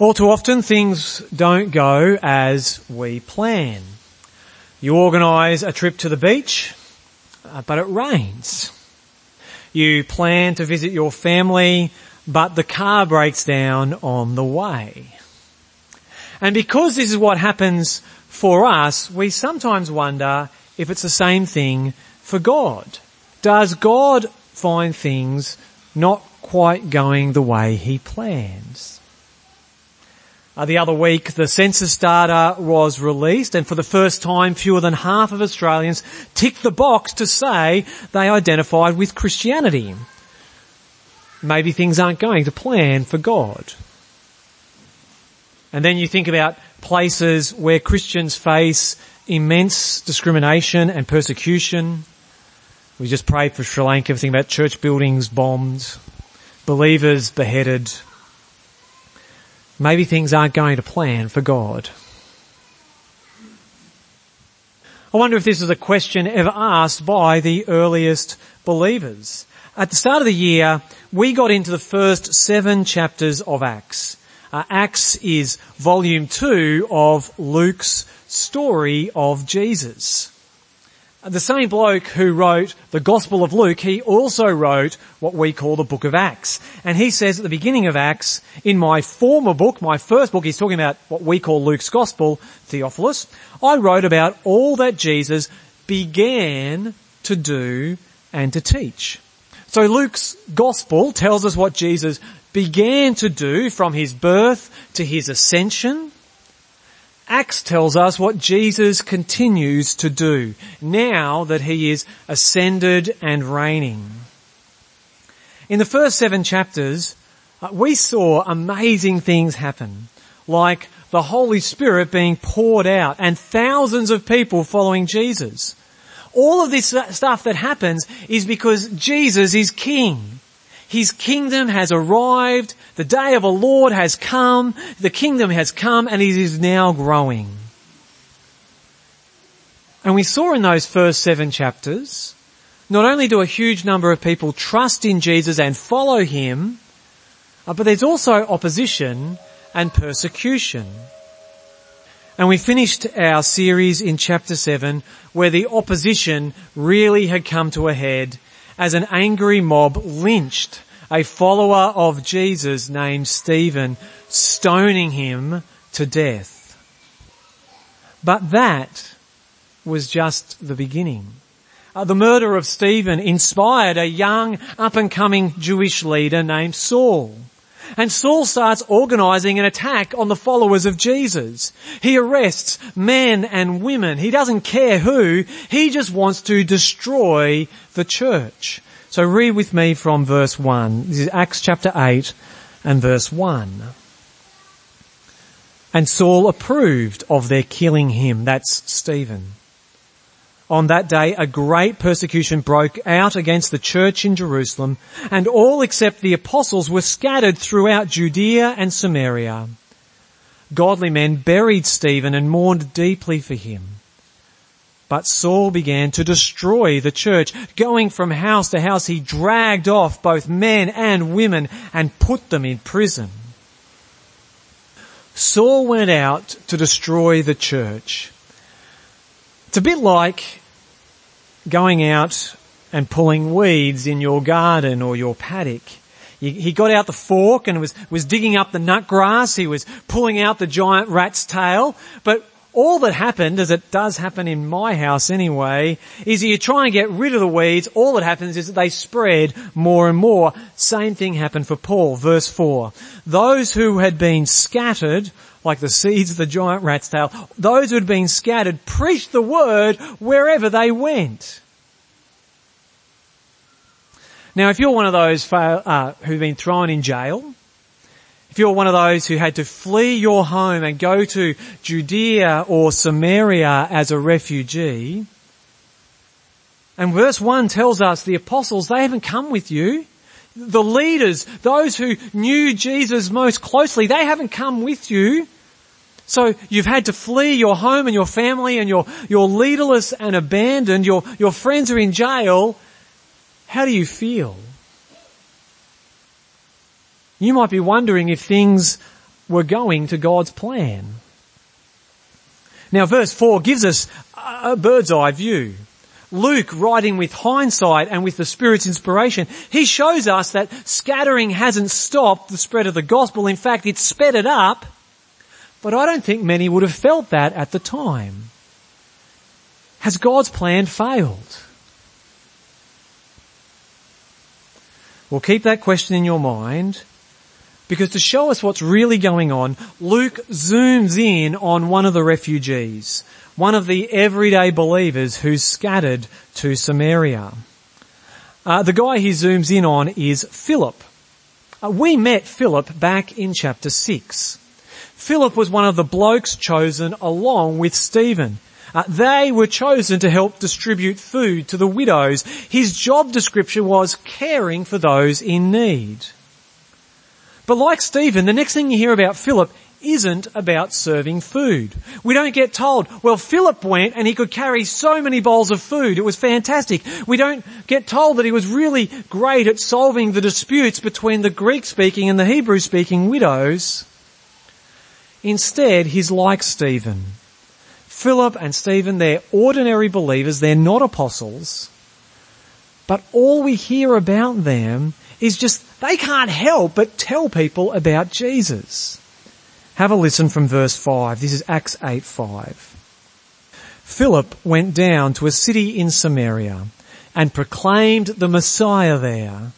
All too often things don't go as we plan. You organise a trip to the beach, uh, but it rains. You plan to visit your family, but the car breaks down on the way. And because this is what happens for us, we sometimes wonder if it's the same thing for God. Does God find things not quite going the way he plans? Uh, the other week, the census data was released and for the first time, fewer than half of Australians ticked the box to say they identified with Christianity. Maybe things aren't going to plan for God. And then you think about places where Christians face immense discrimination and persecution. We just prayed for Sri Lanka, thinking about church buildings bombed, believers beheaded, maybe things aren't going to plan for God. I wonder if this is a question ever asked by the earliest believers. At the start of the year, we got into the first seven chapters of Acts. Uh, Acts is volume two of Luke's story of Jesus. The same bloke who wrote the Gospel of Luke, he also wrote what we call the book of Acts. And he says at the beginning of Acts, in my former book, my first book, he's talking about what we call Luke's Gospel, Theophilus, I wrote about all that Jesus began to do and to teach. So Luke's Gospel tells us what Jesus began to do from his birth to his ascension, Acts tells us what Jesus continues to do now that he is ascended and reigning. In the first seven chapters, uh, we saw amazing things happen, like the Holy Spirit being poured out and thousands of people following Jesus. All of this stuff that happens is because Jesus is King. His kingdom has arrived. The day of the Lord has come. The kingdom has come and it is now growing. And we saw in those first seven chapters, not only do a huge number of people trust in Jesus and follow him, uh, but there's also opposition and persecution. And we finished our series in chapter 7 where the opposition really had come to a head as an angry mob lynched a follower of Jesus named Stephen, stoning him to death. But that was just the beginning. Uh, the murder of Stephen inspired a young up and coming Jewish leader named Saul. And Saul starts organizing an attack on the followers of Jesus. He arrests men and women. He doesn't care who. He just wants to destroy the church. So read with me from verse 1. This is Acts chapter 8 and verse 1. And Saul approved of their killing him. That's Stephen. On that day, a great persecution broke out against the church in Jerusalem, and all except the apostles were scattered throughout Judea and Samaria. Godly men buried Stephen and mourned deeply for him. But Saul began to destroy the church. Going from house to house, he dragged off both men and women and put them in prison. Saul went out to destroy the church. It's a bit like going out and pulling weeds in your garden or your paddock. He got out the fork and was, was digging up the nut grass. He was pulling out the giant rat's tail. But all that happened, as it does happen in my house anyway, is that you try and get rid of the weeds, all that happens is that they spread more and more. Same thing happened for Paul, verse 4. Those who had been scattered, like the seeds of the giant rat's tail, those who had been scattered preached the word wherever they went. Now if you're one of those uh, who've been thrown in jail, if you're one of those who had to flee your home and go to Judea or Samaria as a refugee, and verse 1 tells us the apostles, they haven't come with you. The leaders, those who knew Jesus most closely, they haven't come with you. So you've had to flee your home and your family and you're, you're leaderless and abandoned. Your, your friends are in jail. How do you feel? You might be wondering if things were going to God's plan. Now verse 4 gives us a bird's eye view. Luke, writing with hindsight and with the Spirit's inspiration, he shows us that scattering hasn't stopped the spread of the gospel. In fact, it's sped it up. But I don't think many would have felt that at the time. Has God's plan failed? Well, keep that question in your mind because to show us what's really going on, Luke zooms in on one of the refugees, one of the everyday believers who's scattered to Samaria. Uh, the guy he zooms in on is Philip. Uh, we met Philip back in chapter 6. Philip was one of the blokes chosen along with Stephen. Uh, they were chosen to help distribute food to the widows. His job description was caring for those in need. But like Stephen, the next thing you hear about Philip isn't about serving food. We don't get told, well, Philip went and he could carry so many bowls of food. It was fantastic. We don't get told that he was really great at solving the disputes between the Greek speaking and the Hebrew speaking widows. Instead, he's like Stephen. Philip and Stephen, they're ordinary believers, they're not apostles, but all we hear about them is just, they can't help but tell people about Jesus. Have a listen from verse 5. This is Acts 8 5. Philip went down to a city in Samaria and proclaimed the Messiah there.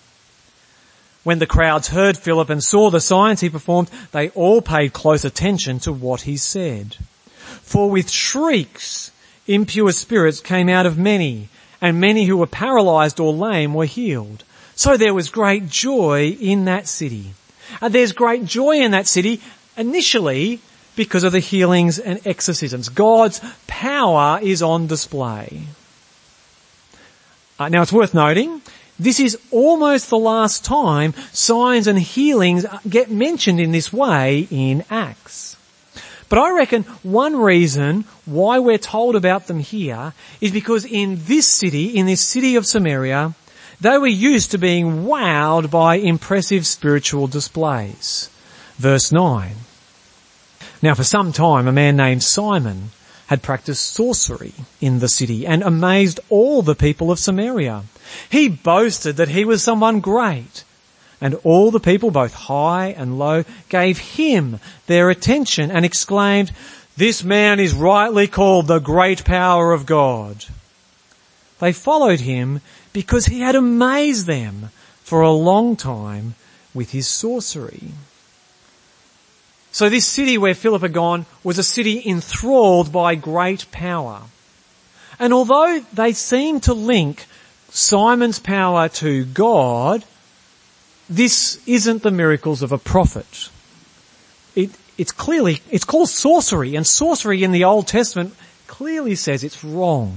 When the crowds heard Philip and saw the signs he performed, they all paid close attention to what he said. For with shrieks, impure spirits came out of many, and many who were paralyzed or lame were healed. So there was great joy in that city. And there's great joy in that city initially because of the healings and exorcisms. God's power is on display. Uh, now it's worth noting, this is almost the last time signs and healings get mentioned in this way in Acts. But I reckon one reason why we're told about them here is because in this city, in this city of Samaria, they were used to being wowed by impressive spiritual displays. Verse 9. Now for some time a man named Simon had practiced sorcery in the city and amazed all the people of Samaria. He boasted that he was someone great and all the people, both high and low, gave him their attention and exclaimed, this man is rightly called the great power of God. They followed him because he had amazed them for a long time with his sorcery. So this city where Philip had gone was a city enthralled by great power. And although they seemed to link Simon's power to God, this isn't the miracles of a prophet. It, it's clearly, it's called sorcery and sorcery in the Old Testament clearly says it's wrong.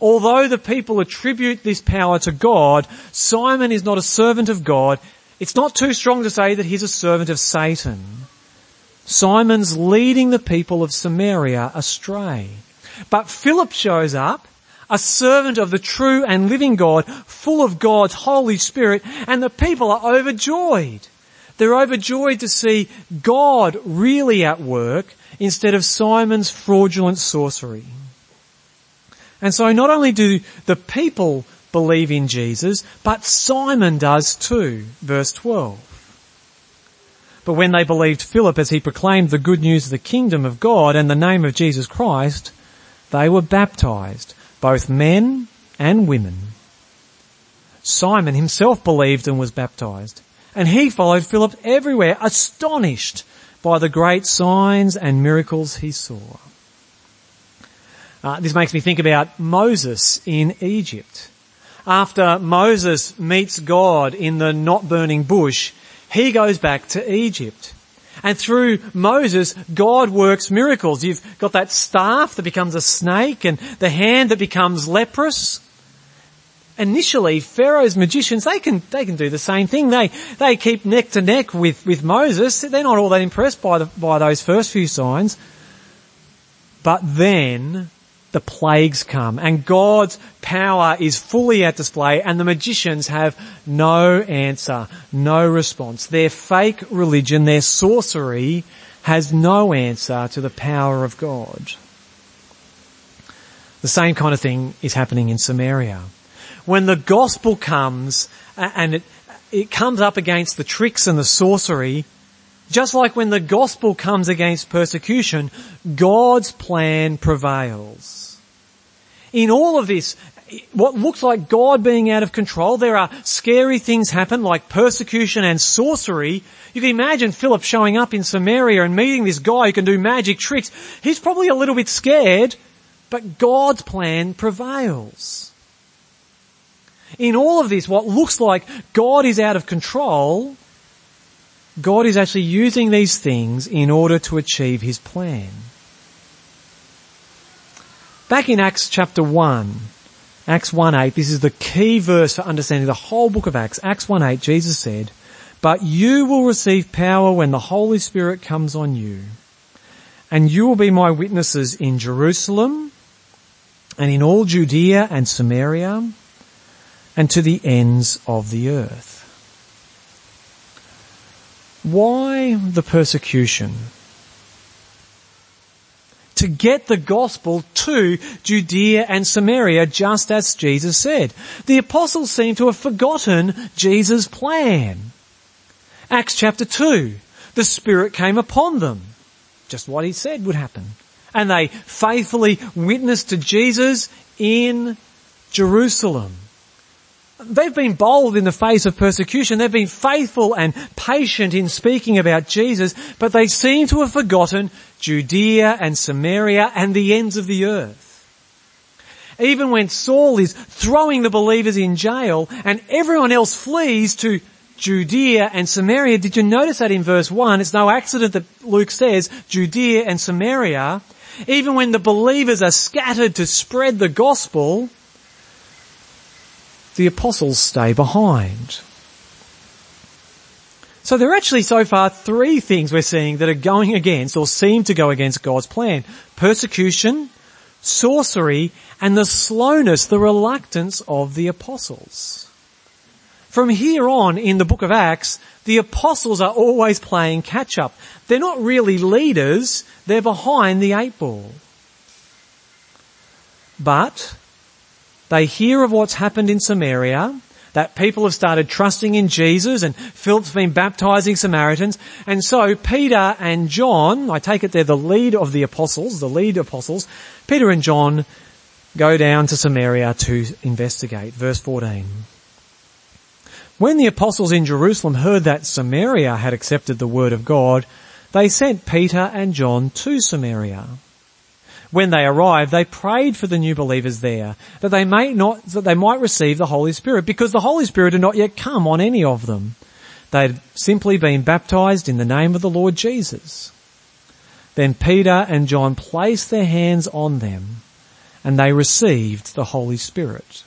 Although the people attribute this power to God, Simon is not a servant of God. It's not too strong to say that he's a servant of Satan. Simon's leading the people of Samaria astray. But Philip shows up a servant of the true and living God, full of God's Holy Spirit, and the people are overjoyed. They're overjoyed to see God really at work instead of Simon's fraudulent sorcery. And so not only do the people believe in Jesus, but Simon does too. Verse 12. But when they believed Philip as he proclaimed the good news of the kingdom of God and the name of Jesus Christ, they were baptized both men and women. Simon himself believed and was baptized, and he followed Philip everywhere, astonished by the great signs and miracles he saw. Uh, this makes me think about Moses in Egypt. After Moses meets God in the not burning bush, he goes back to Egypt. And through Moses, God works miracles. You've got that staff that becomes a snake and the hand that becomes leprous. Initially, Pharaoh's magicians, they can, they can do the same thing. They, they keep neck to neck with, with Moses. They're not all that impressed by the, by those first few signs. But then the plagues come and God's power is fully at display and the magicians have no answer, no response. Their fake religion, their sorcery has no answer to the power of God. The same kind of thing is happening in Samaria. When the gospel comes and it, it comes up against the tricks and the sorcery, just like when the gospel comes against persecution, God's plan prevails. In all of this, what looks like God being out of control, there are scary things happen like persecution and sorcery. You can imagine Philip showing up in Samaria and meeting this guy who can do magic tricks. He's probably a little bit scared, but God's plan prevails. In all of this, what looks like God is out of control, God is actually using these things in order to achieve His plan. Back in Acts chapter 1, Acts 1.8, this is the key verse for understanding the whole book of Acts. Acts 1.8, Jesus said, But you will receive power when the Holy Spirit comes on you. And you will be my witnesses in Jerusalem and in all Judea and Samaria and to the ends of the earth. Why the persecution? To get the gospel to Judea and Samaria just as Jesus said. The apostles seem to have forgotten Jesus' plan. Acts chapter 2. The Spirit came upon them. Just what he said would happen and they faithfully witnessed to Jesus in Jerusalem. They've been bold in the face of persecution. They've been faithful and patient in speaking about Jesus, but they seem to have forgotten Judea and Samaria and the ends of the earth. Even when Saul is throwing the believers in jail and everyone else flees to Judea and Samaria, did you notice that in verse 1? It's no accident that Luke says Judea and Samaria even when the believers are scattered to spread the gospel, the apostles stay behind. So there are actually so far three things we're seeing that are going against or seem to go against God's plan. Persecution, sorcery, and the slowness, the reluctance of the apostles. From here on in the book of Acts, the apostles are always playing catch up. They're not really leaders, they're behind the eight ball. But they hear of what's happened in Samaria, that people have started trusting in Jesus and Philip's been baptizing Samaritans. And so Peter and John, I take it they're the lead of the apostles, the lead apostles, Peter and John go down to Samaria to investigate. Verse 14. When the apostles in Jerusalem heard that Samaria had accepted the word of God, they sent Peter and John to Samaria. When they arrived, they prayed for the new believers there, that they might not, that they might receive the Holy Spirit, because the Holy Spirit had not yet come on any of them. They had simply been baptized in the name of the Lord Jesus. Then Peter and John placed their hands on them, and they received the Holy Spirit.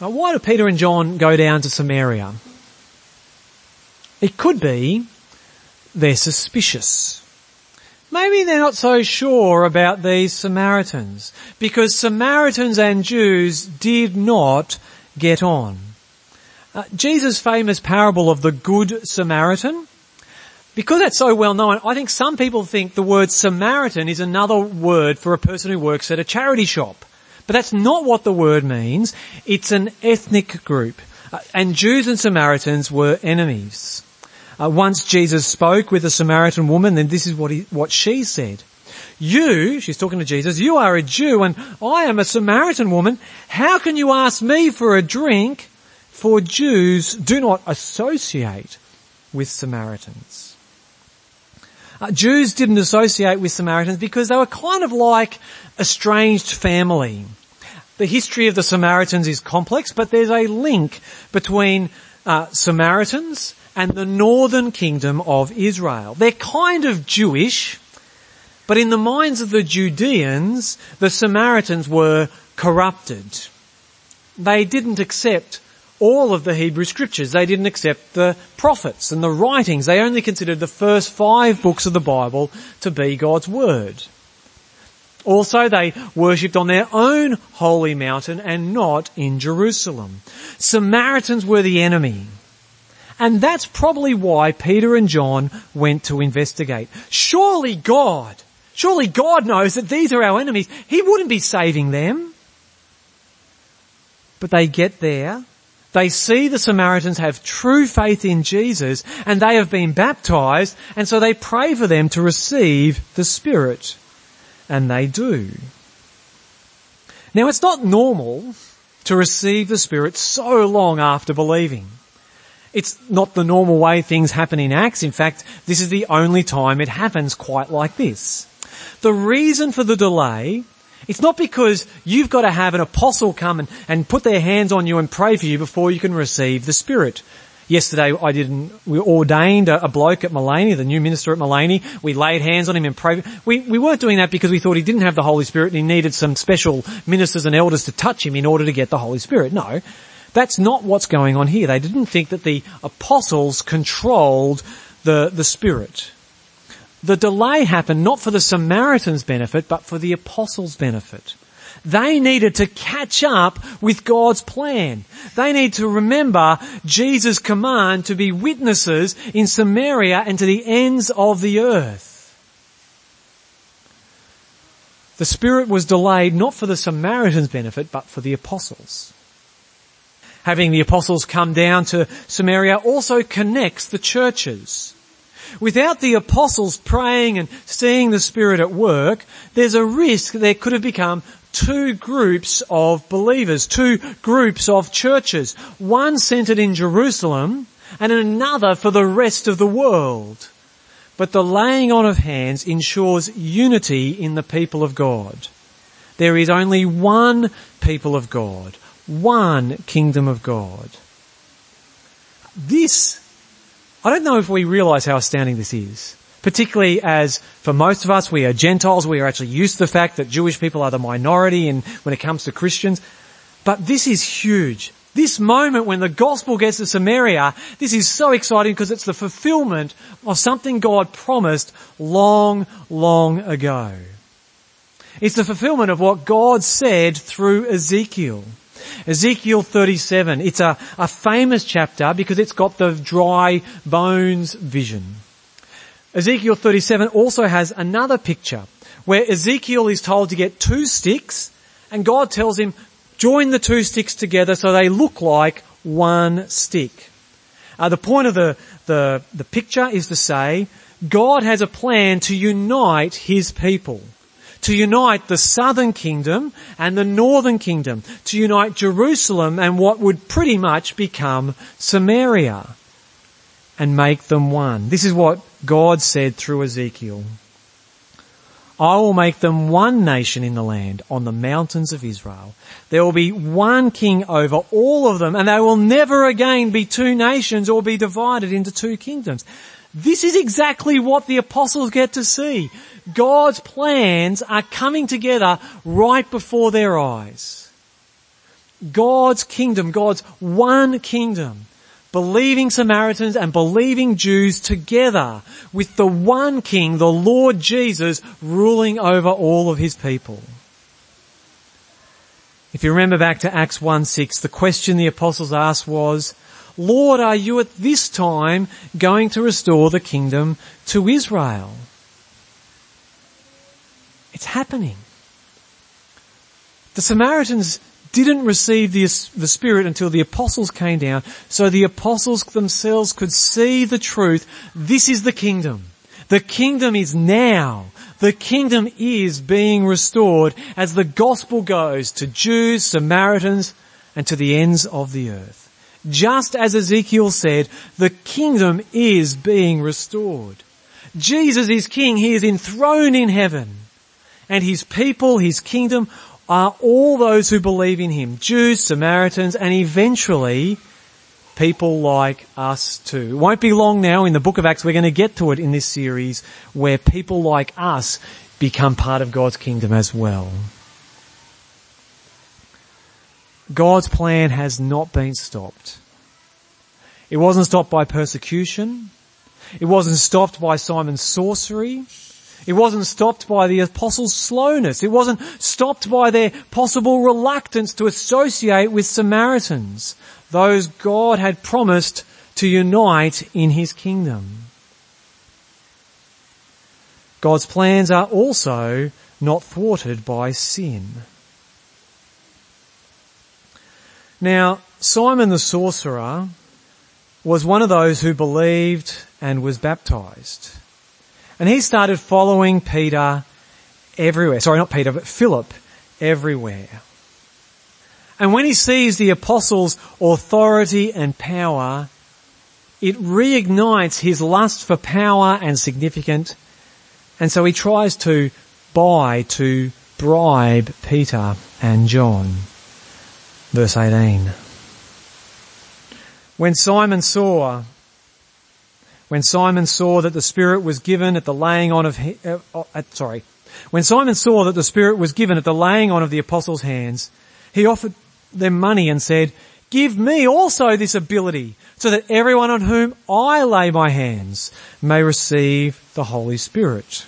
Now, why do Peter and John go down to Samaria? It could be they're suspicious. Maybe they're not so sure about these Samaritans because Samaritans and Jews did not get on. Uh, Jesus' famous parable of the Good Samaritan, because that's so well known, I think some people think the word Samaritan is another word for a person who works at a charity shop. But that's not what the word means. It's an ethnic group. Uh, and Jews and Samaritans were enemies. Uh, once Jesus spoke with a Samaritan woman, then this is what he, what she said. You, she's talking to Jesus, you are a Jew and I am a Samaritan woman. How can you ask me for a drink? For Jews do not associate with Samaritans. Uh, Jews didn't associate with Samaritans because they were kind of like estranged family. The history of the Samaritans is complex, but there's a link between uh, Samaritans and the northern kingdom of Israel. They're kind of Jewish, but in the minds of the Judeans, the Samaritans were corrupted. They didn't accept all of the Hebrew scriptures. They didn't accept the prophets and the writings. They only considered the first five books of the Bible to be God's Word. Also, they worshipped on their own holy mountain and not in Jerusalem. Samaritans were the enemy. And that's probably why Peter and John went to investigate. Surely God, surely God knows that these are our enemies. He wouldn't be saving them. But they get there they see the Samaritans have true faith in Jesus and they have been baptized and so they pray for them to receive the Spirit. And they do. Now it's not normal to receive the Spirit so long after believing. It's not the normal way things happen in Acts. In fact, this is the only time it happens quite like this. The reason for the delay it's not because you've got to have an apostle come and, and put their hands on you and pray for you before you can receive the Spirit. Yesterday I did, we ordained a, a bloke at Maleny, the new minister at Maleny. We laid hands on him and prayed. We, we weren't doing that because we thought he didn't have the Holy Spirit and he needed some special ministers and elders to touch him in order to get the Holy Spirit. No. That's not what's going on here. They didn't think that the apostles controlled the, the Spirit. The delay happened not for the Samaritans' benefit, but for the apostles' benefit. They needed to catch up with God's plan. They need to remember Jesus' command to be witnesses in Samaria and to the ends of the earth. The Spirit was delayed not for the Samaritans' benefit, but for the apostles. Having the apostles come down to Samaria also connects the churches. Without the apostles praying and seeing the Spirit at work, there's a risk there could have become two groups of believers, two groups of churches, one centered in Jerusalem and another for the rest of the world. But the laying on of hands ensures unity in the people of God. There is only one people of God, one kingdom of God. This I don't know if we realize how astounding this is. Particularly as for most of us, we are Gentiles, we are actually used to the fact that Jewish people are the minority in, when it comes to Christians. But this is huge. This moment when the gospel gets to Samaria, this is so exciting because it's the fulfillment of something God promised long, long ago. It's the fulfillment of what God said through Ezekiel. Ezekiel 37. It's a, a famous chapter because it's got the dry bones vision. Ezekiel 37 also has another picture where Ezekiel is told to get two sticks and God tells him, join the two sticks together so they look like one stick. Uh, the point of the, the, the picture is to say, God has a plan to unite His people to unite the southern kingdom and the northern kingdom, to unite Jerusalem and what would pretty much become Samaria and make them one. This is what God said through Ezekiel. I will make them one nation in the land on the mountains of Israel. There will be one king over all of them and they will never again be two nations or be divided into two kingdoms. This is exactly what the apostles get to see. God's plans are coming together right before their eyes. God's kingdom, God's one kingdom, believing Samaritans and believing Jews together with the one king, the Lord Jesus, ruling over all of his people. If you remember back to Acts 1-6, the question the apostles asked was, Lord, are you at this time going to restore the kingdom to Israel? It's happening. The Samaritans didn't receive the, the Spirit until the apostles came down, so the apostles themselves could see the truth. This is the kingdom. The kingdom is now. The kingdom is being restored as the gospel goes to Jews, Samaritans, and to the ends of the earth. Just as Ezekiel said, the kingdom is being restored. Jesus is king. He is enthroned in heaven. And his people, his kingdom, are all those who believe in him. Jews, Samaritans, and eventually people like us too. It won't be long now in the book of Acts, we're going to get to it in this series, where people like us become part of God's kingdom as well. God's plan has not been stopped. It wasn't stopped by persecution. It wasn't stopped by Simon's sorcery. It wasn't stopped by the apostles' slowness. It wasn't stopped by their possible reluctance to associate with Samaritans, those God had promised to unite in his kingdom. God's plans are also not thwarted by sin. Now, Simon the sorcerer was one of those who believed and was baptized. And he started following Peter everywhere. Sorry, not Peter, but Philip everywhere. And when he sees the apostles' authority and power, it reignites his lust for power and significance. And so he tries to buy, to bribe Peter and John. Verse 18. When Simon saw, when Simon saw that the Spirit was given at the laying on of, uh, uh, sorry, when Simon saw that the Spirit was given at the laying on of the apostles' hands, he offered them money and said, give me also this ability so that everyone on whom I lay my hands may receive the Holy Spirit.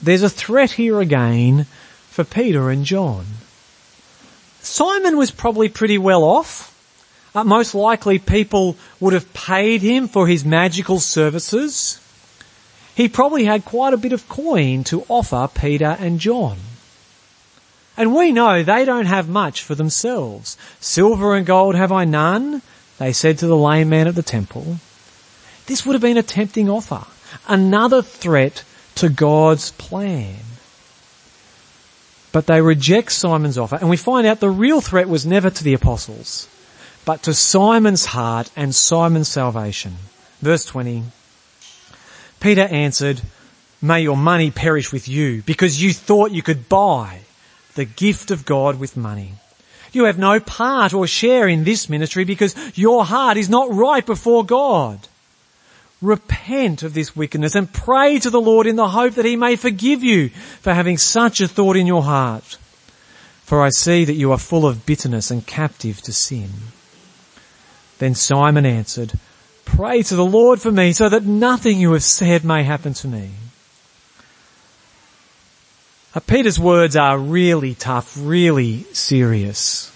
There's a threat here again for Peter and John. Simon was probably pretty well off. Uh, most likely people would have paid him for his magical services. He probably had quite a bit of coin to offer Peter and John. And we know they don't have much for themselves. Silver and gold have I none, they said to the lame man at the temple. This would have been a tempting offer. Another threat to God's plan. But they reject Simon's offer and we find out the real threat was never to the apostles, but to Simon's heart and Simon's salvation. Verse 20. Peter answered, may your money perish with you because you thought you could buy the gift of God with money. You have no part or share in this ministry because your heart is not right before God. Repent of this wickedness and pray to the Lord in the hope that he may forgive you for having such a thought in your heart. For I see that you are full of bitterness and captive to sin. Then Simon answered, pray to the Lord for me so that nothing you have said may happen to me. Uh, Peter's words are really tough, really serious.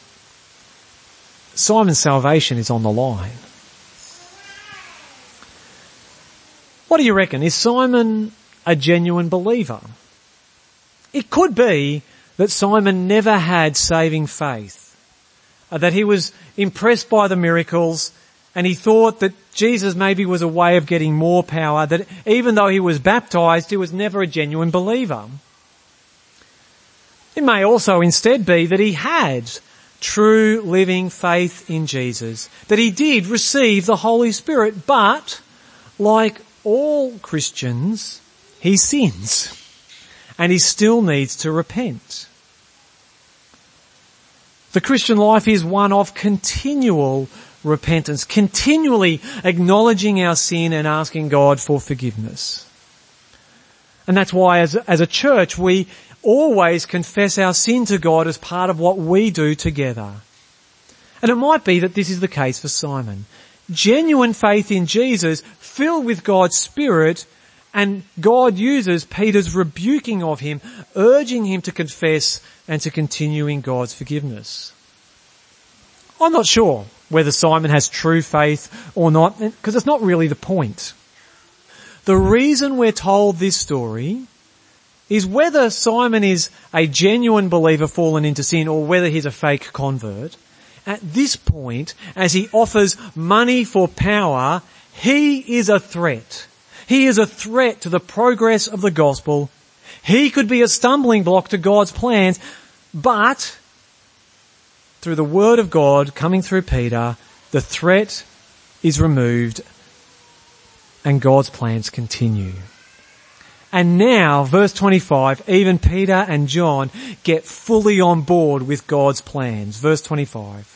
Simon's salvation is on the line. What do you reckon? Is Simon a genuine believer? It could be that Simon never had saving faith, uh, that he was impressed by the miracles and he thought that Jesus maybe was a way of getting more power, that even though he was baptized, he was never a genuine believer. It may also instead be that he had true living faith in Jesus, that he did receive the Holy Spirit, but like all Christians, he sins and he still needs to repent. The Christian life is one of continual repentance, continually acknowledging our sin and asking God for forgiveness. And that's why as, as a church we always confess our sin to God as part of what we do together. And it might be that this is the case for Simon genuine faith in Jesus filled with God's Spirit and God uses Peter's rebuking of him, urging him to confess and to continue in God's forgiveness. I'm not sure whether Simon has true faith or not, because it's not really the point. The reason we're told this story is whether Simon is a genuine believer fallen into sin or whether he's a fake convert at this point, as he offers money for power, he is a threat. He is a threat to the progress of the gospel. He could be a stumbling block to God's plans, but through the word of God coming through Peter, the threat is removed and God's plans continue. And now, verse 25, even Peter and John get fully on board with God's plans. Verse 25.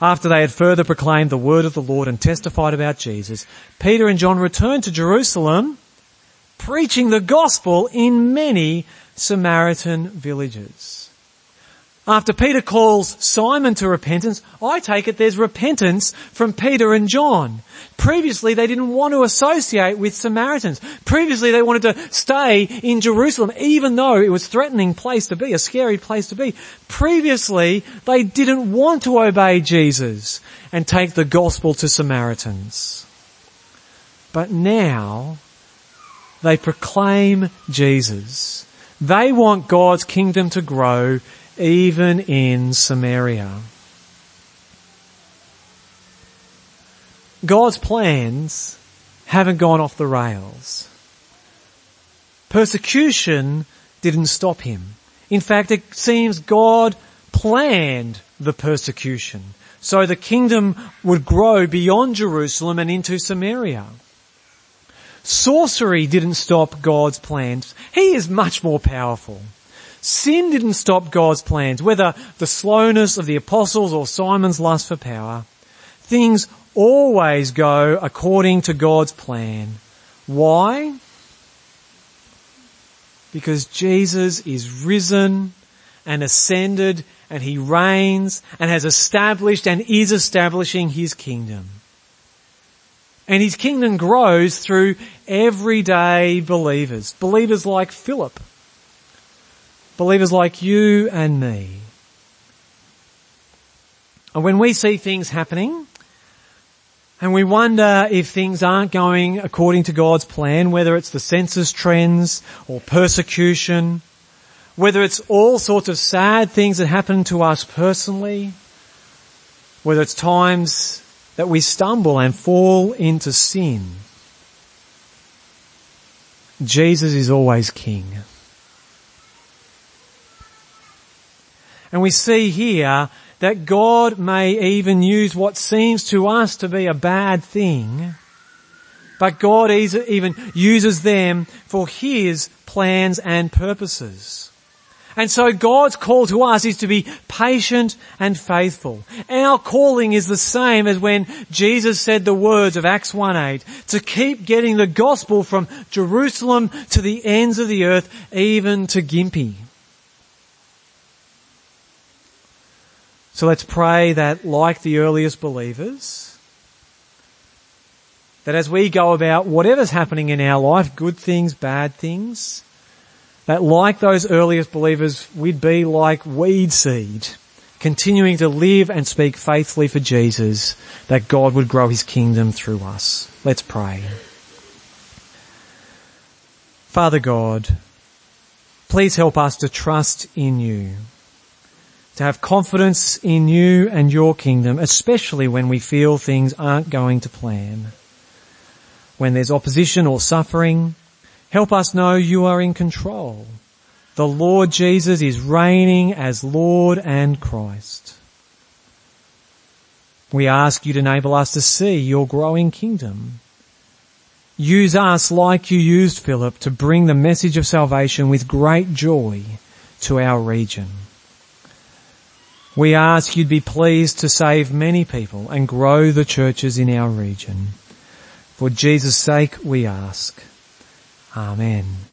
After they had further proclaimed the word of the Lord and testified about Jesus, Peter and John returned to Jerusalem, preaching the gospel in many Samaritan villages. After Peter calls Simon to repentance, I take it there's repentance from Peter and John. Previously they didn't want to associate with Samaritans. Previously they wanted to stay in Jerusalem even though it was a threatening place to be, a scary place to be. Previously they didn't want to obey Jesus and take the gospel to Samaritans. But now they proclaim Jesus. They want God's kingdom to grow even in Samaria. God's plans haven't gone off the rails. Persecution didn't stop him. In fact, it seems God planned the persecution so the kingdom would grow beyond Jerusalem and into Samaria. Sorcery didn't stop God's plans. He is much more powerful. Sin didn't stop God's plans, whether the slowness of the apostles or Simon's lust for power. Things always go according to God's plan. Why? Because Jesus is risen and ascended and he reigns and has established and is establishing his kingdom. And his kingdom grows through everyday believers. Believers like Philip Believers like you and me. And when we see things happening, and we wonder if things aren't going according to God's plan, whether it's the census trends or persecution, whether it's all sorts of sad things that happen to us personally, whether it's times that we stumble and fall into sin. Jesus is always King. And we see here that God may even use what seems to us to be a bad thing, but God even uses them for His plans and purposes. And so God's call to us is to be patient and faithful. Our calling is the same as when Jesus said the words of Acts 1.8, to keep getting the gospel from Jerusalem to the ends of the earth, even to Gympie. So let's pray that like the earliest believers, that as we go about whatever's happening in our life, good things, bad things, that like those earliest believers, we'd be like weed seed, continuing to live and speak faithfully for Jesus, that God would grow his kingdom through us. Let's pray. Father God, please help us to trust in you to have confidence in you and your kingdom, especially when we feel things aren't going to plan. When there's opposition or suffering, help us know you are in control. The Lord Jesus is reigning as Lord and Christ. We ask you to enable us to see your growing kingdom. Use us like you used Philip to bring the message of salvation with great joy to our region. We ask you'd be pleased to save many people and grow the churches in our region. For Jesus' sake we ask. Amen.